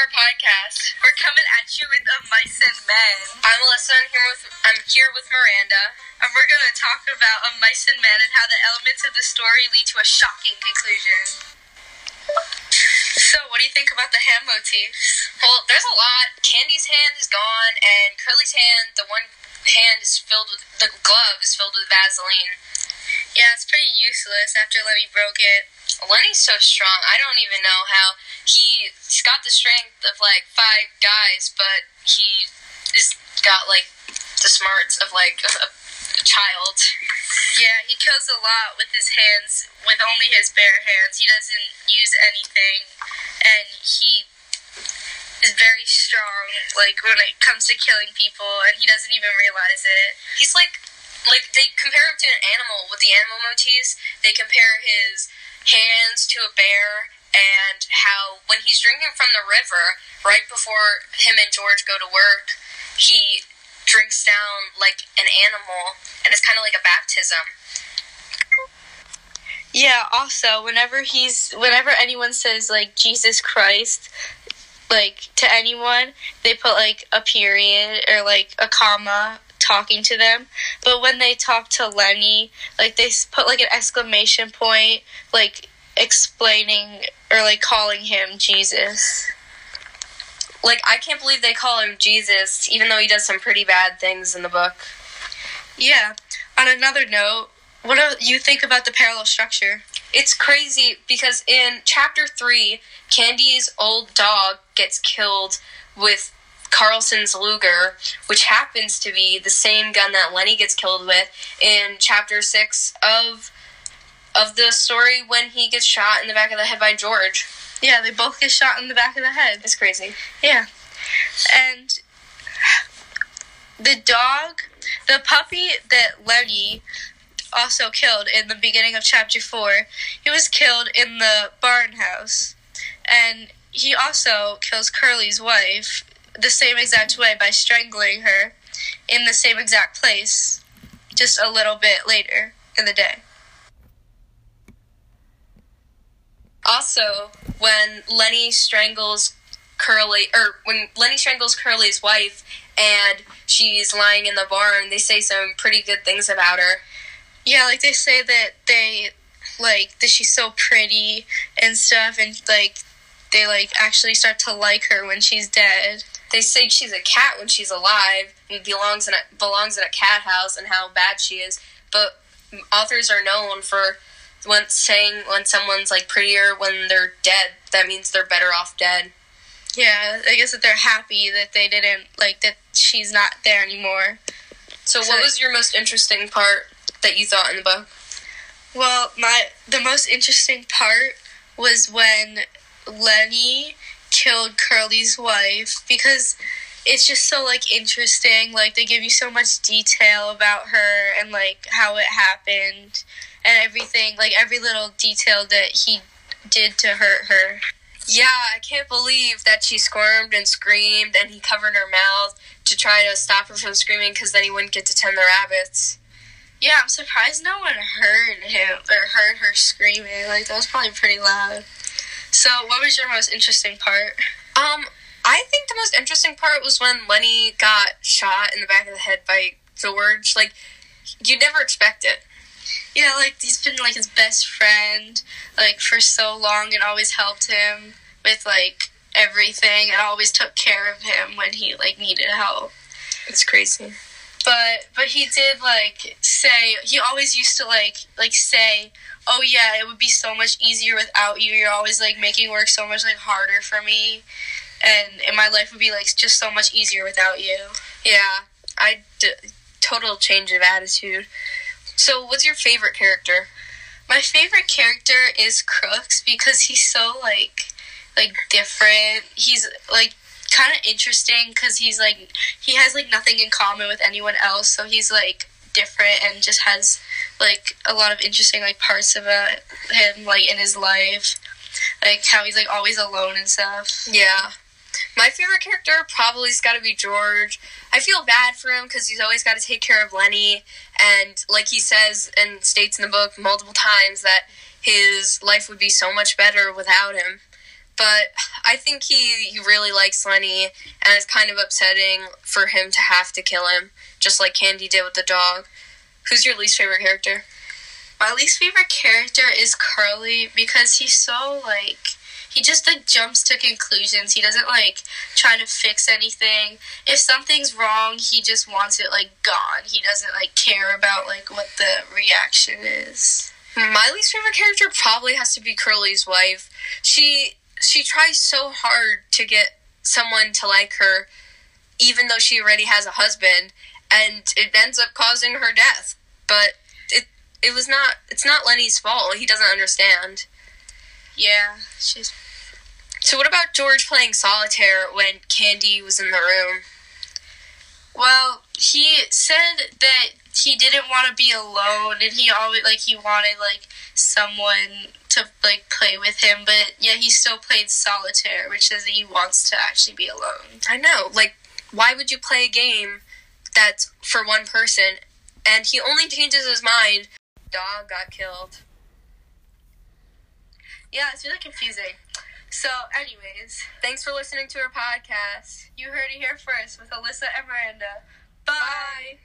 our podcast. We're coming at you with a mice and men. I'm Alyssa. I'm here with I'm here with Miranda, and we're gonna talk about a mice and men and how the elements of the story lead to a shocking conclusion. So, what do you think about the hand motifs? Well, there's a lot. Candy's hand is gone, and Curly's hand, the one hand is filled with the glove is filled with Vaseline. Yeah, it's pretty useless after Lennie broke it. Lennie's so strong. I don't even know how he's got the strength of like five guys, but he is got like the smarts of like a, a child. Yeah, he kills a lot with his hands, with only his bare hands. He doesn't use anything, and he is very strong, like when it comes to killing people, and he doesn't even realize it. He's like, like they compare him to an animal with the animal motifs. They compare his hands to a bear, and how when he's drinking from the river, right before him and George go to work, he drinks down like an animal, and it's kind of like a baptism. Yeah, also, whenever he's whenever anyone says like Jesus Christ, like to anyone, they put like a period or like a comma talking to them. But when they talk to Lennie, like they put like an exclamation point, like explaining or like calling him Jesus. Like I can't believe they call him Jesus, even though he does some pretty bad things in the book. Yeah. On another note, what do you think about the parallel structure? It's crazy because in chapter three, Candy's old dog gets killed with Carlson's Luger, which happens to be the same gun that Lennie gets killed with in chapter six of of the story when he gets shot in the back of the head by George. Yeah, they both get shot in the back of the head. It's crazy. Yeah. And the dog, the puppy that Lennie also killed in the beginning of chapter 4, he was killed in the barn house. And he also kills Curly's wife the same exact way by strangling her in the same exact place just a little bit later in the day. Also, when Lennie strangles Curly, or when Lennie strangles Curly's wife and she's lying in the barn, they say some pretty good things about her. Yeah, like they say that they like that she's so pretty and stuff, and like they like actually start to like her when she's dead. They say she's a cat when she's alive and belongs in a belongs in a cat house and how bad she is. But authors are known for when saying when someone's like prettier when they're dead, that means they're better off dead. Yeah, I guess that they're happy that they didn't like that she's not there anymore. So, so what was your most interesting part that you thought in the book? Well, my the most interesting part was when Lennie killed Curly's wife because it's just so like interesting. Like they give you so much detail about her and like how it happened and everything, like every little detail that he did to hurt her. Yeah, I can't believe that she squirmed and screamed and he covered her mouth to try to stop her from screaming because then he wouldn't get to tend the rabbits. Yeah, I'm surprised no one heard him or heard her screaming. Like that was probably pretty loud. So, what was your most interesting part? Um, I think the most interesting part was when Lennie got shot in the back of the head by George. Like, you'd never expect it. Yeah, like he's been like his best friend like for so long and always helped him with like everything and always took care of him when he like needed help. It's crazy. But but he did like say he always used to like like say, "Oh yeah, it would be so much easier without you. You're always like making work so much like harder for me." And, and my life would be like just so much easier without you. Yeah, I d- total change of attitude. So, what's your favorite character? My favorite character is Crooks because he's so like like different. He's like kind of interesting because he's like he has like nothing in common with anyone else, so he's like different and just has like a lot of interesting like parts about him like in his life, like how he's like always alone and stuff. Yeah. My favorite character probably's got to be George. I feel bad for him because he's always got to take care of Lennie, and like he says and states in the book multiple times that his life would be so much better without him. but I think he, he really likes Lennie, and it's kind of upsetting for him to have to kill him, just like Candy did with the dog. Who's your least favorite character? My least favorite character is Curly because he's so like he just like jumps to conclusions. He doesn't like try to fix anything. If something's wrong, he just wants it like gone. He doesn't like care about like what the reaction is. My least favorite character probably has to be Curly's wife. She she tries so hard to get someone to like her, even though she already has a husband, and it ends up causing her death. But it it was not it's not Lennie's fault. He doesn't understand. Yeah, she's. So what about George playing solitaire when Candy was in the room? Well, he said that he didn't want to be alone, and he always like he wanted like someone to like play with him. But yeah, he still played solitaire, which says that he wants to actually be alone. I know. Like, why would you play a game that's for one person? And he only changes his mind. Dog got killed. Yeah, it's really confusing. So, anyways, Thanks for listening to our podcast. you heard it here first with Alyssa and Miranda. Bye. Bye.